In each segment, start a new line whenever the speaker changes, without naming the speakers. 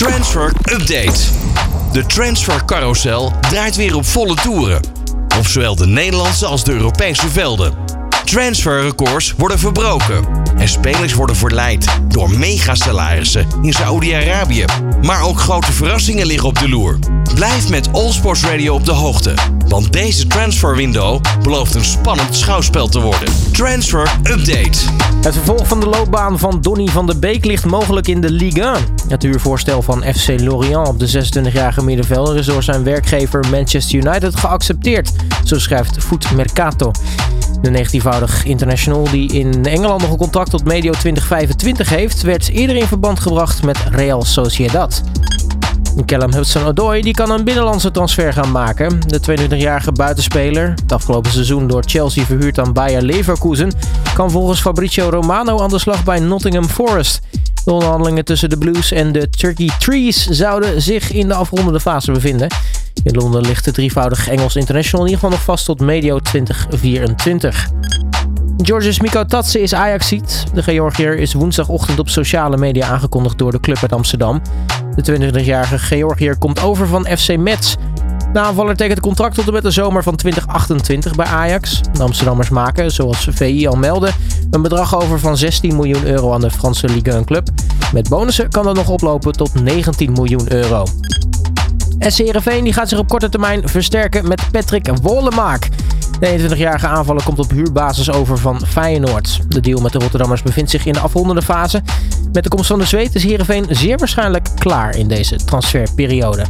Transfer Update. De transfer carousel draait weer op volle toeren. Op zowel de Nederlandse als de Europese velden. Transferrecords worden verbroken. En spelers worden verleid door megasalarissen in Saoedi-Arabië. Maar ook grote verrassingen liggen op de loer. Blijf met All Sports Radio op de hoogte. Want deze transferwindow belooft een spannend schouwspel te worden. Transfer Update.
Het vervolg van de loopbaan van Donny van der Beek ligt mogelijk in de Ligue 1. Het huurvoorstel van FC Lorient op de 26-jarige middenvelder is door zijn werkgever Manchester United geaccepteerd, zo schrijft Foot Mercato. De 19-voudig international die in Engeland nog een contract tot medio 2025 heeft, werd eerder in verband gebracht met Real Sociedad. Callum Hudson-Odoi die kan een binnenlandse transfer gaan maken. De 22-jarige buitenspeler, het afgelopen seizoen door Chelsea verhuurd aan Bayer Leverkusen, kan volgens Fabrizio Romano aan de slag bij Nottingham Forest. De onderhandelingen tussen de Blues en de Turkey Trees zouden zich in de afrondende fase bevinden. In Londen ligt de drievoudig Engels international in ieder geval nog vast tot medio 2024. Georges Mikotadze is Ajaxiet. De Georgiër is woensdagochtend op sociale media aangekondigd door de club uit Amsterdam. De 22-jarige Georgiër komt over van FC Metz. De aanvaller tekent contract tot en met de zomer van 2028 bij Ajax. De Amsterdammers maken, zoals VI al meldde, een bedrag over van 16 miljoen euro aan de Franse Ligue 1 club. Met bonussen kan dat nog oplopen tot 19 miljoen euro. SC Heerenveen die gaat zich op korte termijn versterken met Patrick Wollemaak. De 21-jarige aanvaller komt op huurbasis over van Feyenoord. De deal met de Rotterdammers bevindt zich in de afrondende fase. Met de komst van de Zweed is Heerenveen zeer waarschijnlijk klaar in deze transferperiode.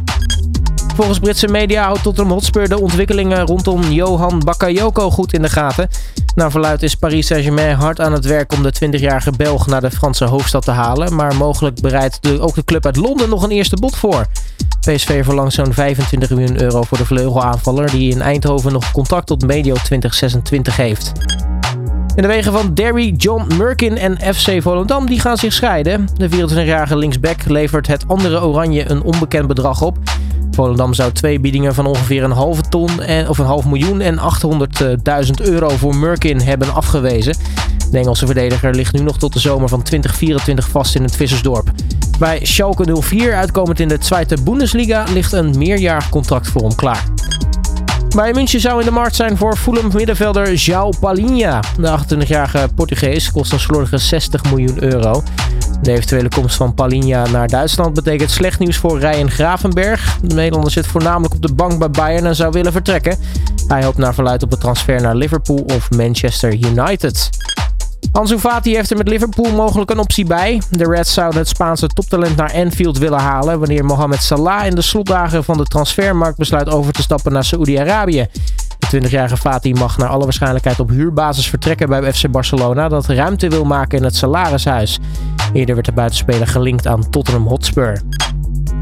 Volgens Britse media houdt Tottenham Hotspur de ontwikkelingen rondom Johan Bakayoko goed in de gaten. Naar verluid is Paris Saint-Germain hard aan het werk om de 20-jarige Belg naar de Franse hoofdstad te halen. Maar mogelijk bereidt ook de club uit Londen nog een eerste bod voor. PSV verlangt zo'n 25 miljoen euro voor de vleugelaanvaller die in Eindhoven nog contract tot medio 2026 heeft. In de wegen van Derry, John Merkin en FC Volendam die gaan zich scheiden. De 24-jarige linksback levert het andere Oranje een onbekend bedrag op. Volendam zou twee biedingen van ongeveer een halve ton en, of een half miljoen en 800.000 euro voor Merkin hebben afgewezen. De Engelse verdediger ligt nu nog tot de zomer van 2024 vast in het Vissersdorp. Bij Schalke 04, uitkomend in de Tweede Bundesliga, ligt een meerjarig contract voor hem klaar. Bij München zou in de markt zijn voor Fulham middenvelder João Palinha. De 28-jarige Portugees kost een slordige 60 miljoen euro. De eventuele komst van Palinha naar Duitsland betekent slecht nieuws voor Ryan Gravenberg. De Nederlander zit voornamelijk op de bank bij Bayern en zou willen vertrekken. Hij hoopt naar verluid op een transfer naar Liverpool of Manchester United. Ansu Fati heeft er met Liverpool mogelijk een optie bij. De Reds zouden het Spaanse toptalent naar Anfield willen halen wanneer Mohamed Salah in de slotdagen van de transfermarkt besluit over te stappen naar Saoedi-Arabië. De 20-jarige Fati mag naar alle waarschijnlijkheid op huurbasis vertrekken bij FC Barcelona dat ruimte wil maken in het salarishuis. Eerder werd de buitenspeler gelinkt aan Tottenham Hotspur.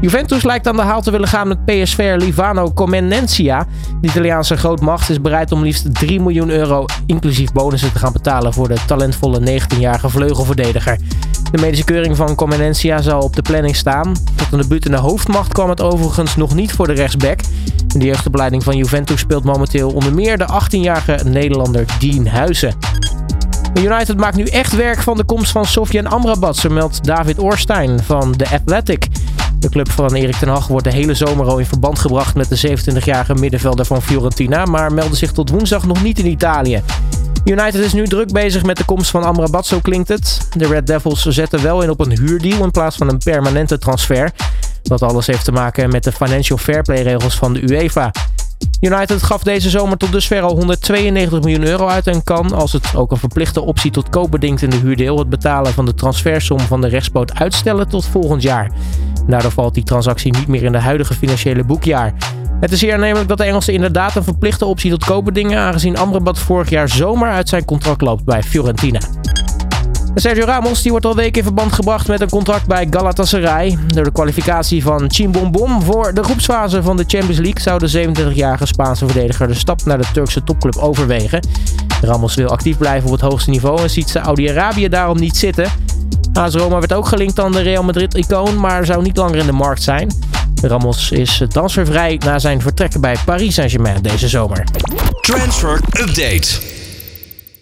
Juventus lijkt aan de haal te willen gaan met PSV'er Livano Comenencia. De Italiaanse grootmacht is bereid om liefst 3 miljoen euro inclusief bonussen te gaan betalen voor de talentvolle 19-jarige vleugelverdediger. De medische keuring van Comenencia zal op de planning staan. Tot een debuut in de hoofdmacht kwam het overigens nog niet voor de rechtsback. De jeugdopleiding van Juventus speelt momenteel onder meer de 18-jarige Nederlander Dean Huizen. United maakt nu echt werk van de komst van Sofian Amrabat, zo meldt David Oorstein van The Athletic. De club van Erik ten Hag wordt de hele zomer al in verband gebracht met de 27-jarige middenvelder van Fiorentina, maar meldde zich tot woensdag nog niet in Italië. United is nu druk bezig met de komst van Amrabat, zo klinkt het. De Red Devils zetten wel in op een huurdeal in plaats van een permanente transfer. Dat alles heeft te maken met de financial fair play regels van de UEFA. United gaf deze zomer tot dusver al 192 miljoen euro uit en kan, als het ook een verplichte optie tot koop bedingt in de huurdeel, het betalen van de transfersom van de rechtsboot uitstellen tot volgend jaar. Daardoor valt die transactie niet meer in de huidige financiële boekjaar. Het is zeer aannemelijk dat de Engelsen inderdaad een verplichte optie tot koop bedingen, aangezien Amrabat vorig jaar zomer uit zijn contract loopt bij Fiorentina. Sergio Ramos die wordt al weken in verband gebracht met een contract bij Galatasaray. Door de kwalificatie van Chimbom voor de groepsfase van de Champions League zou de 27-jarige Spaanse verdediger de stap naar de Turkse topclub overwegen. Ramos wil actief blijven op het hoogste niveau en ziet Saudi-Arabië daarom niet zitten. AS Roma werd ook gelinkt aan de Real Madrid-icoon, maar zou niet langer in de markt zijn. Ramos is transfervrij na zijn vertrek bij Paris Saint-Germain deze zomer.
Transfer Update.